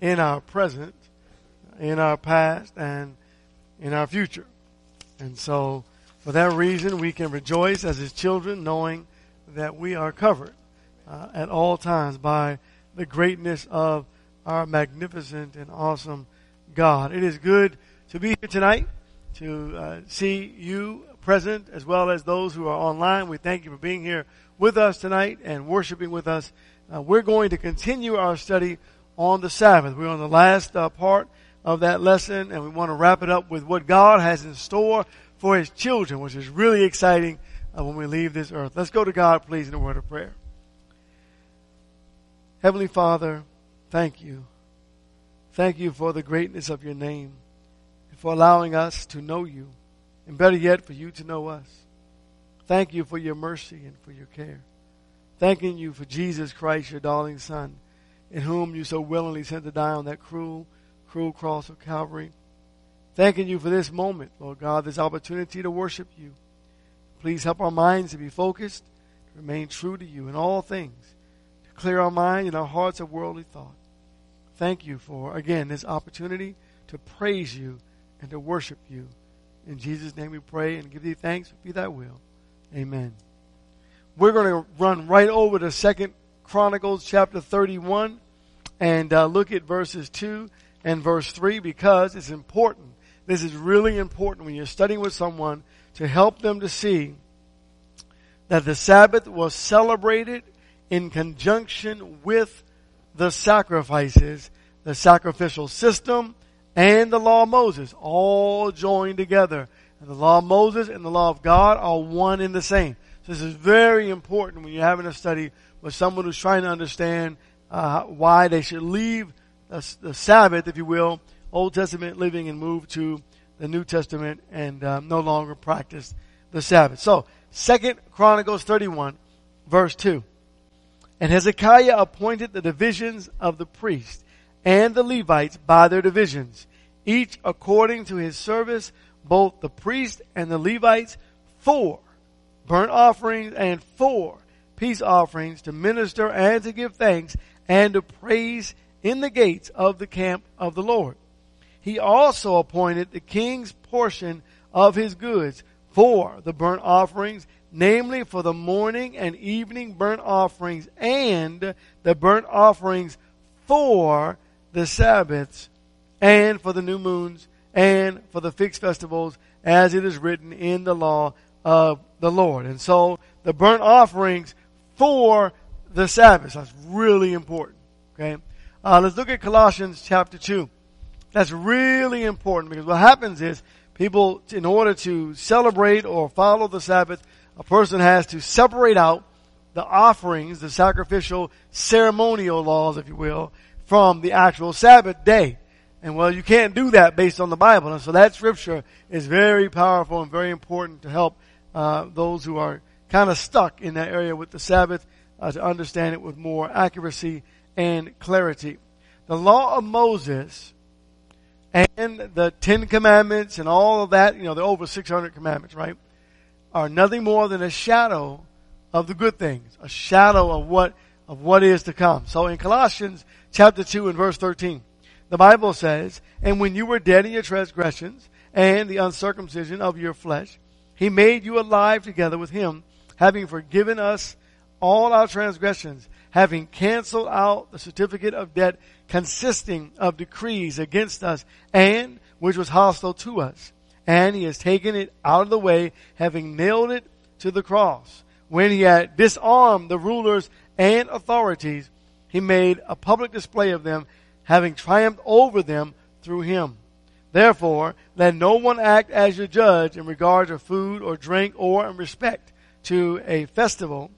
in our present, in our past, and in our future. And so, for that reason, we can rejoice as His children, knowing that we are covered uh, at all times by the greatness of our magnificent and awesome God. It is good to be here tonight to uh, see you present as well as those who are online. We thank you for being here with us tonight and worshiping with us. Uh, we're going to continue our study on the Sabbath. We're on the last uh, part of that lesson and we want to wrap it up with what God has in store for His children, which is really exciting uh, when we leave this earth. Let's go to God, please, in a word of prayer. Heavenly Father, thank you. Thank you for the greatness of your name and for allowing us to know you, and better yet, for you to know us. Thank you for your mercy and for your care. Thanking you for Jesus Christ, your darling Son, in whom you so willingly sent to die on that cruel, cruel cross of Calvary. Thanking you for this moment, Lord God, this opportunity to worship you. Please help our minds to be focused, to remain true to you in all things, to clear our mind and our hearts of worldly thought. Thank you for, again, this opportunity to praise you and to worship you. In Jesus' name we pray and give thee thanks. Be thy will. Amen. We're going to run right over to Second Chronicles chapter 31 and uh, look at verses 2 and verse 3 because it's important. This is really important when you're studying with someone to help them to see that the Sabbath was celebrated in conjunction with the sacrifices, the sacrificial system, and the law of Moses, all joined together. And the law of Moses and the law of God are one and the same. So this is very important when you're having a study with someone who's trying to understand uh, why they should leave the, the, Sabbath, if you will, Old Testament living and move to the New Testament and um, no longer practice the Sabbath. So, Second Chronicles 31, verse 2. And Hezekiah appointed the divisions of the priests and the Levites by their divisions, each according to his service, both the priests and the Levites, for burnt offerings and for peace offerings to minister and to give thanks and to praise in the gates of the camp of the Lord. He also appointed the king's portion of his goods for the burnt offerings, namely for the morning and evening burnt offerings and the burnt offerings for the Sabbaths and for the new moons and for the fixed festivals as it is written in the law of the Lord. And so the burnt offerings for the Sabbath. That's really important. Okay. Uh, let's look at Colossians chapter 2. That's really important because what happens is people, in order to celebrate or follow the Sabbath, a person has to separate out the offerings, the sacrificial ceremonial laws, if you will, from the actual Sabbath day. And well, you can't do that based on the Bible. And so that scripture is very powerful and very important to help uh, those who are kind of stuck in that area with the Sabbath uh, to understand it with more accuracy and clarity. The law of Moses and the Ten Commandments and all of that, you know, the over 600 commandments, right? Are nothing more than a shadow of the good things, a shadow of what, of what is to come. So in Colossians chapter 2 and verse 13, the Bible says, And when you were dead in your transgressions and the uncircumcision of your flesh, he made you alive together with him, having forgiven us all our transgressions, having canceled out the certificate of debt consisting of decrees against us and which was hostile to us. And he has taken it out of the way, having nailed it to the cross. When he had disarmed the rulers and authorities, he made a public display of them, having triumphed over them through him. Therefore, let no one act as your judge in regard to food or drink or in respect to a festival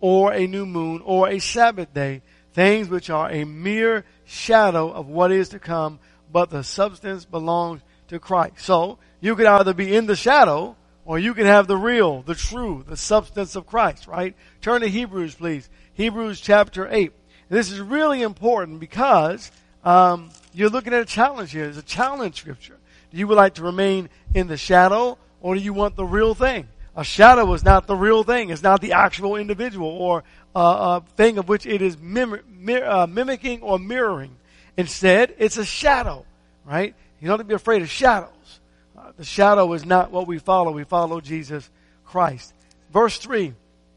or a new moon or a Sabbath day, things which are a mere shadow of what is to come, but the substance belongs to Christ. So, you could either be in the shadow or you can have the real, the true, the substance of Christ, right? Turn to Hebrews, please. Hebrews chapter 8. This is really important because um, you're looking at a challenge here. It's a challenge scripture. Do you would like to remain in the shadow or do you want the real thing? A shadow is not the real thing. It's not the actual individual or uh, a thing of which it is mim- mir- uh, mimicking or mirroring. Instead, it's a shadow, right? You don't have to be afraid of shadows. Uh, the shadow is not what we follow. We follow Jesus Christ. Verse 3,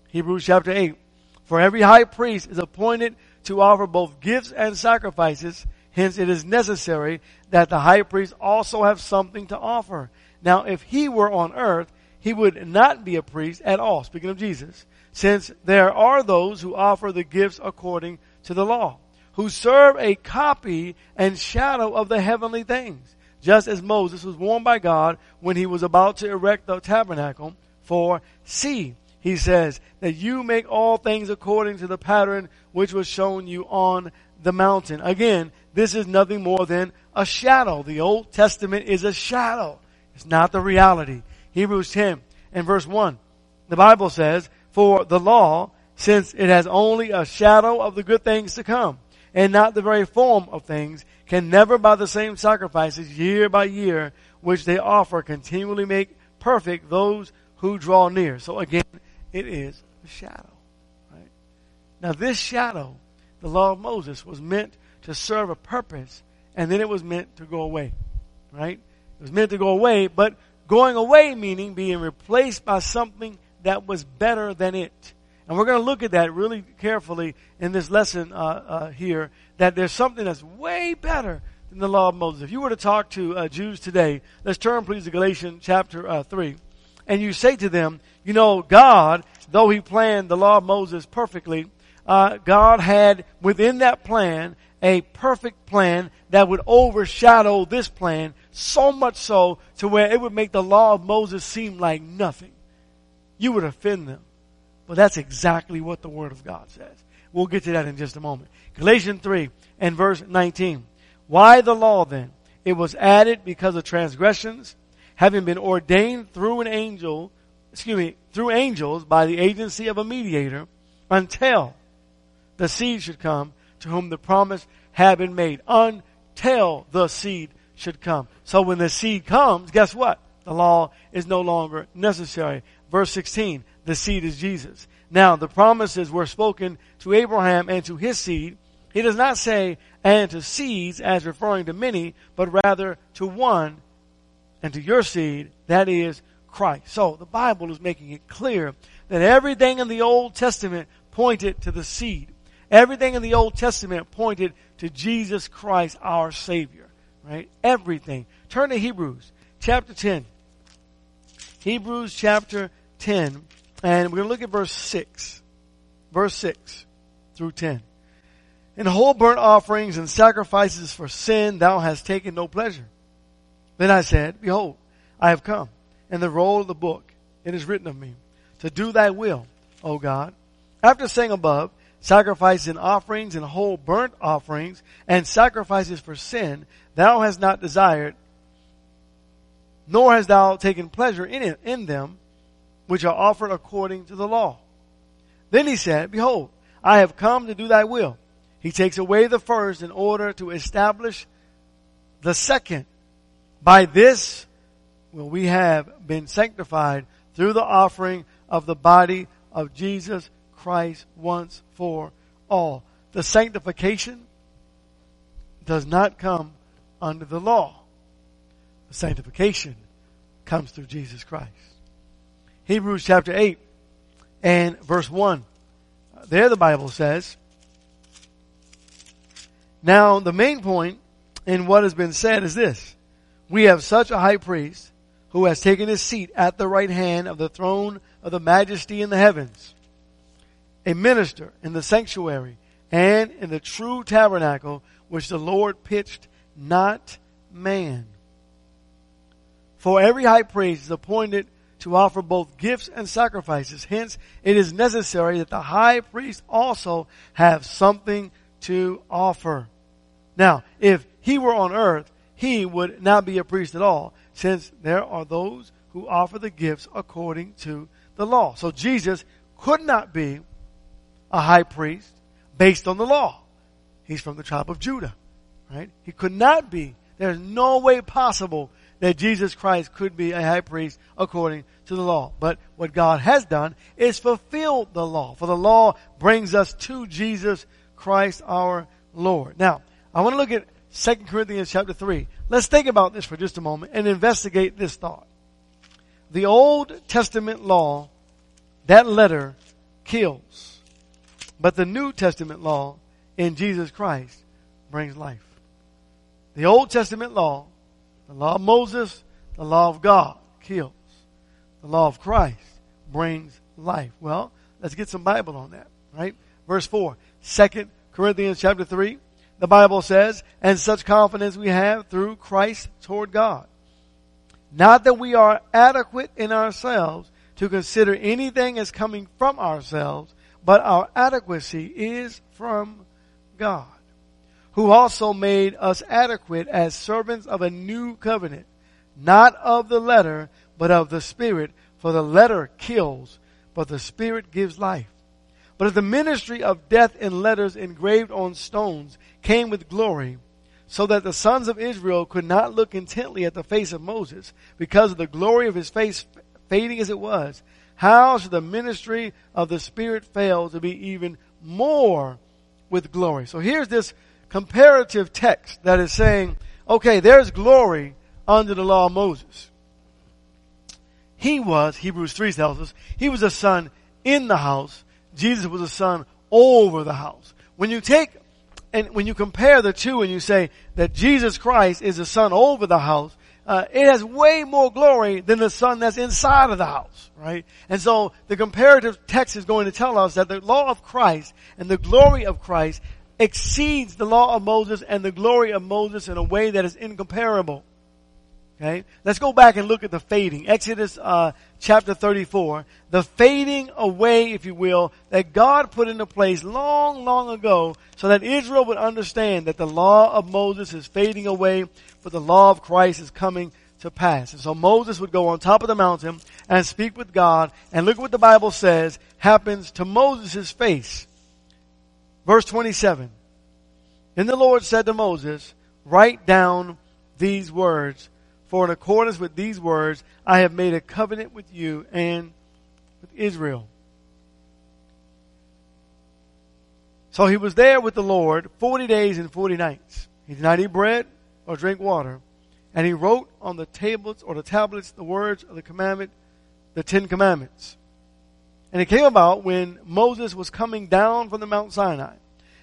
Hebrews chapter 8. For every high priest is appointed to offer both gifts and sacrifices. Hence it is necessary that the high priest also have something to offer. Now if he were on earth, he would not be a priest at all, speaking of Jesus, since there are those who offer the gifts according to the law, who serve a copy and shadow of the heavenly things, just as Moses was warned by God when he was about to erect the tabernacle. For see, he says, that you make all things according to the pattern which was shown you on the mountain. Again, this is nothing more than a shadow. The Old Testament is a shadow. It's not the reality. Hebrews 10 and verse 1. The Bible says, for the law, since it has only a shadow of the good things to come, and not the very form of things, can never by the same sacrifices year by year, which they offer, continually make perfect those who draw near. So again, it is a shadow. Right? Now this shadow, the law of Moses, was meant to serve a purpose, and then it was meant to go away. Right? It was meant to go away, but going away meaning being replaced by something that was better than it. And we're going to look at that really carefully in this lesson uh, uh, here. That there's something that's way better than the law of Moses. If you were to talk to uh, Jews today, let's turn please to Galatians chapter uh, three, and you say to them, you know, God, though He planned the law of Moses perfectly, uh, God had within that plan a perfect plan that would overshadow this plan so much so to where it would make the law of Moses seem like nothing. You would offend them. But that's exactly what the Word of God says. We'll get to that in just a moment. Galatians 3 and verse 19. Why the law then? It was added because of transgressions, having been ordained through an angel excuse me, through angels by the agency of a mediator until the seed should come to whom the promise had been made. Until the seed should come. So when the seed comes, guess what? The law is no longer necessary. Verse 16, the seed is Jesus. Now the promises were spoken to Abraham and to his seed. He does not say and to seeds as referring to many, but rather to one and to your seed, that is Christ. So the Bible is making it clear that everything in the Old Testament pointed to the seed. Everything in the Old Testament pointed to Jesus Christ, our Savior. Right? Everything. Turn to Hebrews chapter 10. Hebrews chapter 10. And we're going to look at verse 6. Verse 6 through 10. In whole burnt offerings and sacrifices for sin thou hast taken no pleasure. Then I said, Behold, I have come and the roll of the book it is written of me to do thy will, O God. After saying above, sacrifices and offerings and whole burnt offerings and sacrifices for sin, thou hast not desired, nor hast thou taken pleasure in it, in them, which are offered according to the law. Then he said, Behold, I have come to do thy will. He takes away the first in order to establish the second. By this will we have been sanctified through the offering of the body of Jesus Christ once for all. The sanctification does not come under the law. Sanctification comes through Jesus Christ. Hebrews chapter 8 and verse 1. There the Bible says, Now the main point in what has been said is this. We have such a high priest who has taken his seat at the right hand of the throne of the majesty in the heavens, a minister in the sanctuary and in the true tabernacle which the Lord pitched, not man. For every high priest is appointed to offer both gifts and sacrifices. Hence, it is necessary that the high priest also have something to offer. Now, if he were on earth, he would not be a priest at all since there are those who offer the gifts according to the law. So Jesus could not be a high priest based on the law. He's from the tribe of Judah, right? He could not be. There's no way possible that Jesus Christ could be a high priest according to the law. But what God has done is fulfilled the law. For the law brings us to Jesus Christ our Lord. Now, I want to look at 2 Corinthians chapter 3. Let's think about this for just a moment and investigate this thought. The Old Testament law, that letter kills. But the New Testament law in Jesus Christ brings life. The Old Testament law, the law of Moses, the law of God kills. The law of Christ brings life. Well, let's get some Bible on that, right? Verse 4, 2 Corinthians chapter 3, the Bible says, and such confidence we have through Christ toward God. Not that we are adequate in ourselves to consider anything as coming from ourselves, but our adequacy is from God, who also made us adequate as servants of a new covenant, not of the letter, but of the Spirit, for the letter kills, but the Spirit gives life. But if the ministry of death in letters engraved on stones came with glory, so that the sons of Israel could not look intently at the face of Moses because of the glory of his face fading as it was, how should the ministry of the Spirit fail to be even more with glory? So here's this comparative text that is saying, okay, there's glory under the law of Moses. He was, Hebrews 3 tells us, he was a son in the house. Jesus was a son over the house. When you take and when you compare the two and you say that Jesus Christ is the son over the house, uh, it has way more glory than the son that's inside of the house, right? And so the comparative text is going to tell us that the law of Christ and the glory of Christ exceeds the law of Moses and the glory of Moses in a way that is incomparable. Okay, let's go back and look at the fading. Exodus uh, chapter 34, the fading away, if you will, that God put into place long, long ago, so that Israel would understand that the law of Moses is fading away, for the law of Christ is coming to pass. And so Moses would go on top of the mountain and speak with God, and look what the Bible says happens to Moses' face. Verse 27. Then the Lord said to Moses, write down these words for in accordance with these words, I have made a covenant with you and with Israel. So he was there with the Lord 40 days and 40 nights. He did not eat bread or drink water. And he wrote on the tablets or the tablets the words of the commandment, the Ten Commandments. And it came about when Moses was coming down from the Mount Sinai,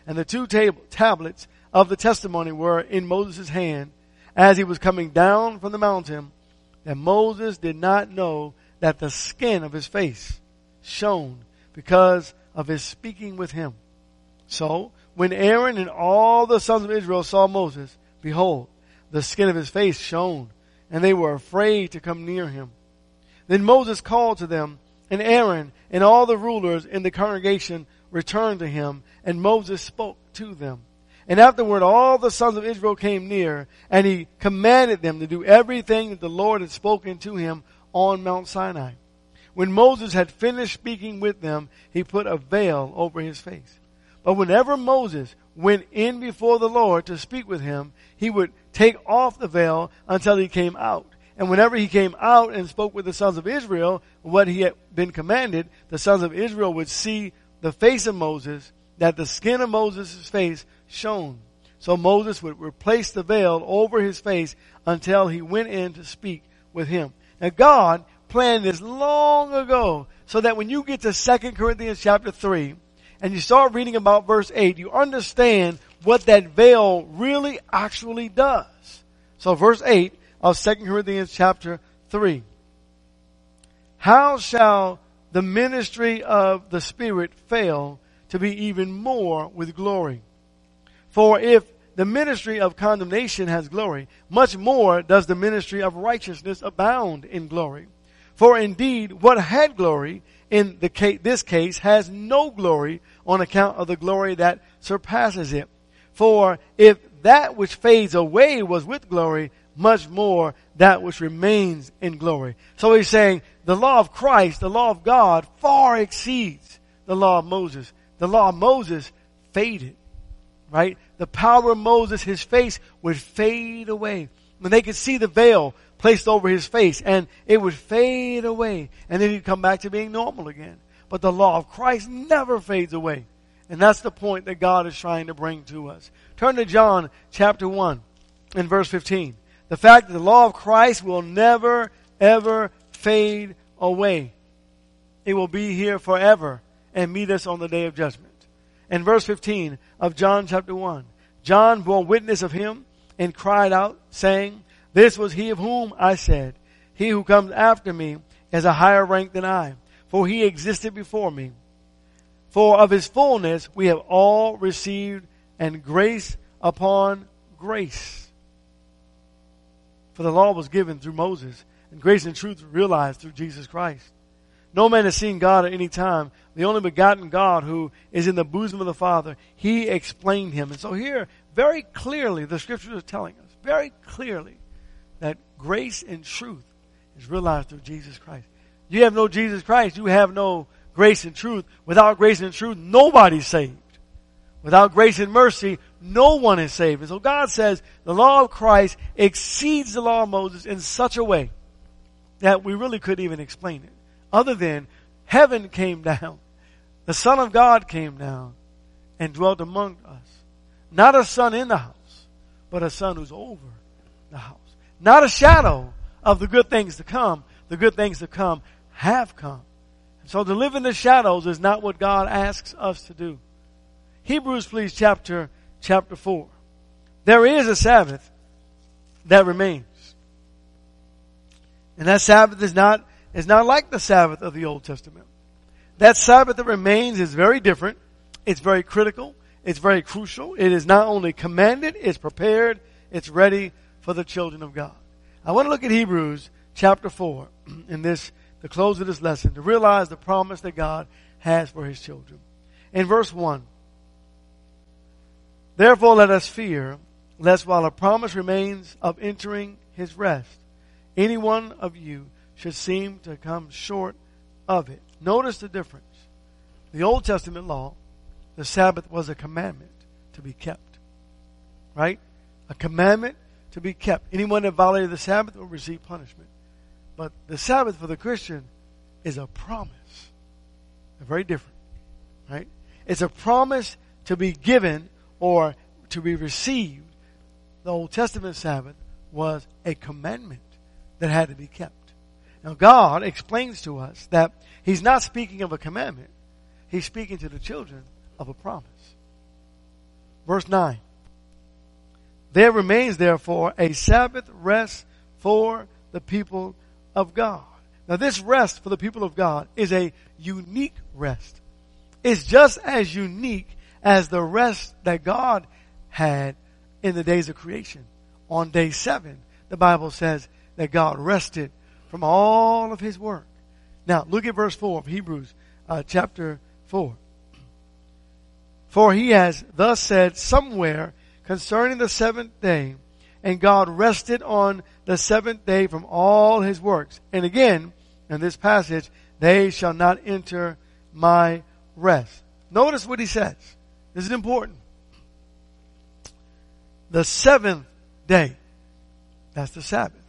and the two tab- tablets of the testimony were in Moses' hand, as he was coming down from the mountain that Moses did not know that the skin of his face shone because of his speaking with him. So, when Aaron and all the sons of Israel saw Moses, behold, the skin of his face shone, and they were afraid to come near him. Then Moses called to them, and Aaron and all the rulers in the congregation returned to him, and Moses spoke to them. And afterward, all the sons of Israel came near, and he commanded them to do everything that the Lord had spoken to him on Mount Sinai. When Moses had finished speaking with them, he put a veil over his face. But whenever Moses went in before the Lord to speak with him, he would take off the veil until he came out. And whenever he came out and spoke with the sons of Israel, what he had been commanded, the sons of Israel would see the face of Moses, that the skin of Moses' face shone. So Moses would replace the veil over his face until he went in to speak with him. Now God planned this long ago so that when you get to 2 Corinthians chapter 3 and you start reading about verse 8, you understand what that veil really actually does. So verse 8 of 2 Corinthians chapter 3. How shall the ministry of the Spirit fail to be even more with glory? For if the ministry of condemnation has glory, much more does the ministry of righteousness abound in glory. For indeed, what had glory in the this case has no glory on account of the glory that surpasses it. For if that which fades away was with glory, much more that which remains in glory. So he's saying the law of Christ, the law of God, far exceeds the law of Moses. The law of Moses faded right? The power of Moses, his face would fade away. When they could see the veil placed over his face and it would fade away and then he'd come back to being normal again. But the law of Christ never fades away. And that's the point that God is trying to bring to us. Turn to John chapter 1 in verse 15. The fact that the law of Christ will never, ever fade away. It will be here forever and meet us on the day of judgment. In verse 15 of John chapter 1, John bore witness of him and cried out, saying, This was he of whom I said, He who comes after me has a higher rank than I, for he existed before me. For of his fullness we have all received and grace upon grace. For the law was given through Moses, and grace and truth realized through Jesus Christ. No man has seen God at any time. The only begotten God who is in the bosom of the Father, He explained Him. And so here, very clearly, the scriptures are telling us, very clearly, that grace and truth is realized through Jesus Christ. You have no Jesus Christ, you have no grace and truth. Without grace and truth, nobody's saved. Without grace and mercy, no one is saved. And so God says the law of Christ exceeds the law of Moses in such a way that we really couldn't even explain it. Other than heaven came down, the Son of God came down and dwelt among us. Not a son in the house, but a son who's over the house. Not a shadow of the good things to come. The good things to come have come. So to live in the shadows is not what God asks us to do. Hebrews, please, chapter, chapter 4. There is a Sabbath that remains. And that Sabbath is not, is not like the Sabbath of the Old Testament. That Sabbath that remains is very different. It's very critical. It's very crucial. It is not only commanded, it's prepared, it's ready for the children of God. I want to look at Hebrews chapter 4 in this, the close of this lesson to realize the promise that God has for his children. In verse 1, Therefore let us fear, lest while a promise remains of entering his rest, any one of you should seem to come short of it. Notice the difference. The Old Testament law, the Sabbath was a commandment to be kept. Right? A commandment to be kept. Anyone that violated the Sabbath will receive punishment. But the Sabbath for the Christian is a promise. They're very different. Right? It's a promise to be given or to be received. The Old Testament Sabbath was a commandment that had to be kept. Now God explains to us that He's not speaking of a commandment. He's speaking to the children of a promise. Verse 9. There remains therefore a Sabbath rest for the people of God. Now this rest for the people of God is a unique rest. It's just as unique as the rest that God had in the days of creation. On day seven, the Bible says that God rested from all of his work. Now, look at verse 4 of Hebrews uh, chapter 4. For he has thus said somewhere concerning the seventh day, and God rested on the seventh day from all his works. And again, in this passage, they shall not enter my rest. Notice what he says. This is important. The seventh day. That's the Sabbath.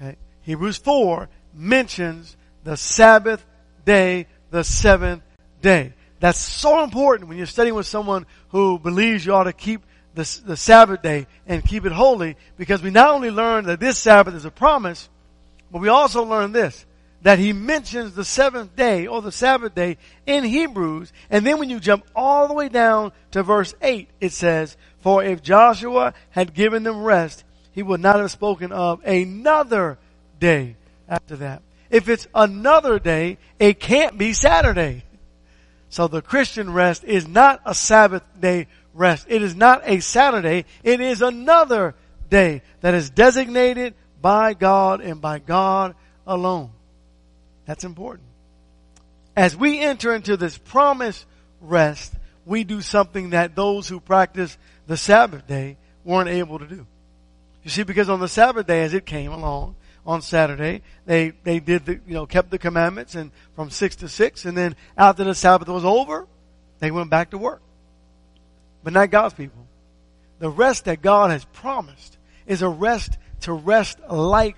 Okay. Hebrews 4 mentions the Sabbath day, the seventh day. That's so important when you're studying with someone who believes you ought to keep the, the Sabbath day and keep it holy because we not only learn that this Sabbath is a promise, but we also learn this that he mentions the seventh day or the Sabbath day in Hebrews. And then when you jump all the way down to verse 8, it says, For if Joshua had given them rest, he would not have spoken of another day after that. If it's another day, it can't be Saturday. So the Christian rest is not a Sabbath day rest. It is not a Saturday. It is another day that is designated by God and by God alone. That's important. As we enter into this promised rest, we do something that those who practice the Sabbath day weren't able to do. You see, because on the Sabbath day, as it came along on Saturday, they, they did the, you know, kept the commandments and from six to six, and then after the Sabbath was over, they went back to work. But not God's people. The rest that God has promised is a rest to rest like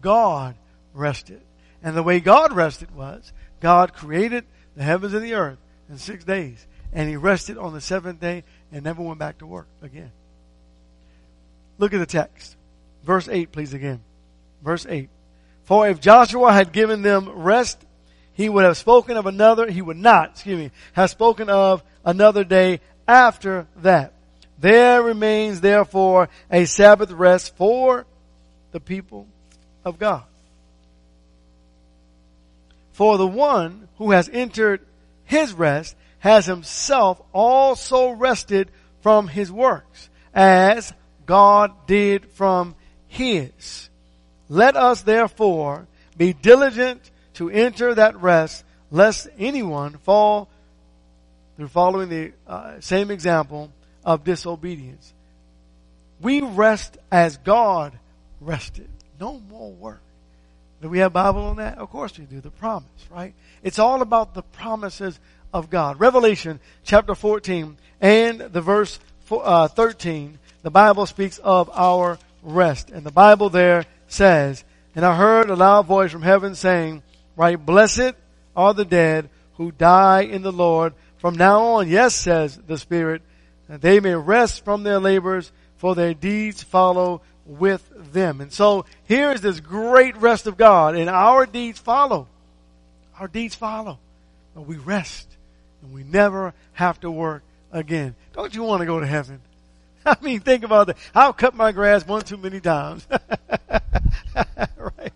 God rested. And the way God rested was, God created the heavens and the earth in six days. and he rested on the seventh day and never went back to work again. Look at the text. Verse 8, please, again. Verse 8. For if Joshua had given them rest, he would have spoken of another, he would not, excuse me, have spoken of another day after that. There remains therefore a Sabbath rest for the people of God. For the one who has entered his rest has himself also rested from his works, as God did from his. Let us therefore be diligent to enter that rest, lest anyone fall through following the uh, same example of disobedience. We rest as God rested. No more work. Do we have Bible on that? Of course we do. The promise, right? It's all about the promises of God. Revelation chapter 14 and the verse uh, 13, the Bible speaks of our rest. And the Bible there says, And I heard a loud voice from heaven saying, Right, blessed are the dead who die in the Lord from now on. Yes, says the Spirit, that they may rest from their labors, for their deeds follow with them. And so here is this great rest of God, and our deeds follow. Our deeds follow. But we rest, and we never have to work again. Don't you want to go to heaven? I mean, think about that. I'll cut my grass one too many times. right?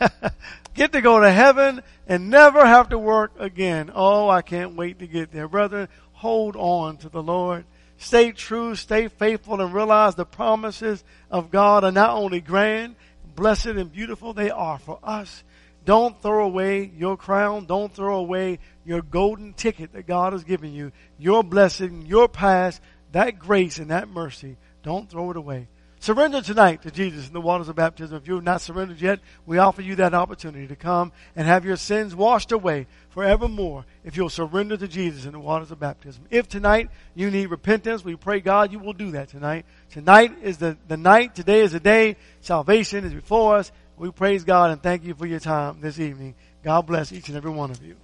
get to go to heaven and never have to work again. Oh, I can't wait to get there. Brethren, hold on to the Lord. Stay true, stay faithful, and realize the promises of God are not only grand, blessed, and beautiful, they are for us. Don't throw away your crown. Don't throw away your golden ticket that God has given you. Your blessing, your past, that grace and that mercy. Don't throw it away. Surrender tonight to Jesus in the waters of baptism. If you have not surrendered yet, we offer you that opportunity to come and have your sins washed away forevermore if you'll surrender to Jesus in the waters of baptism. If tonight you need repentance, we pray God you will do that tonight. Tonight is the, the night. Today is the day. Salvation is before us. We praise God and thank you for your time this evening. God bless each and every one of you.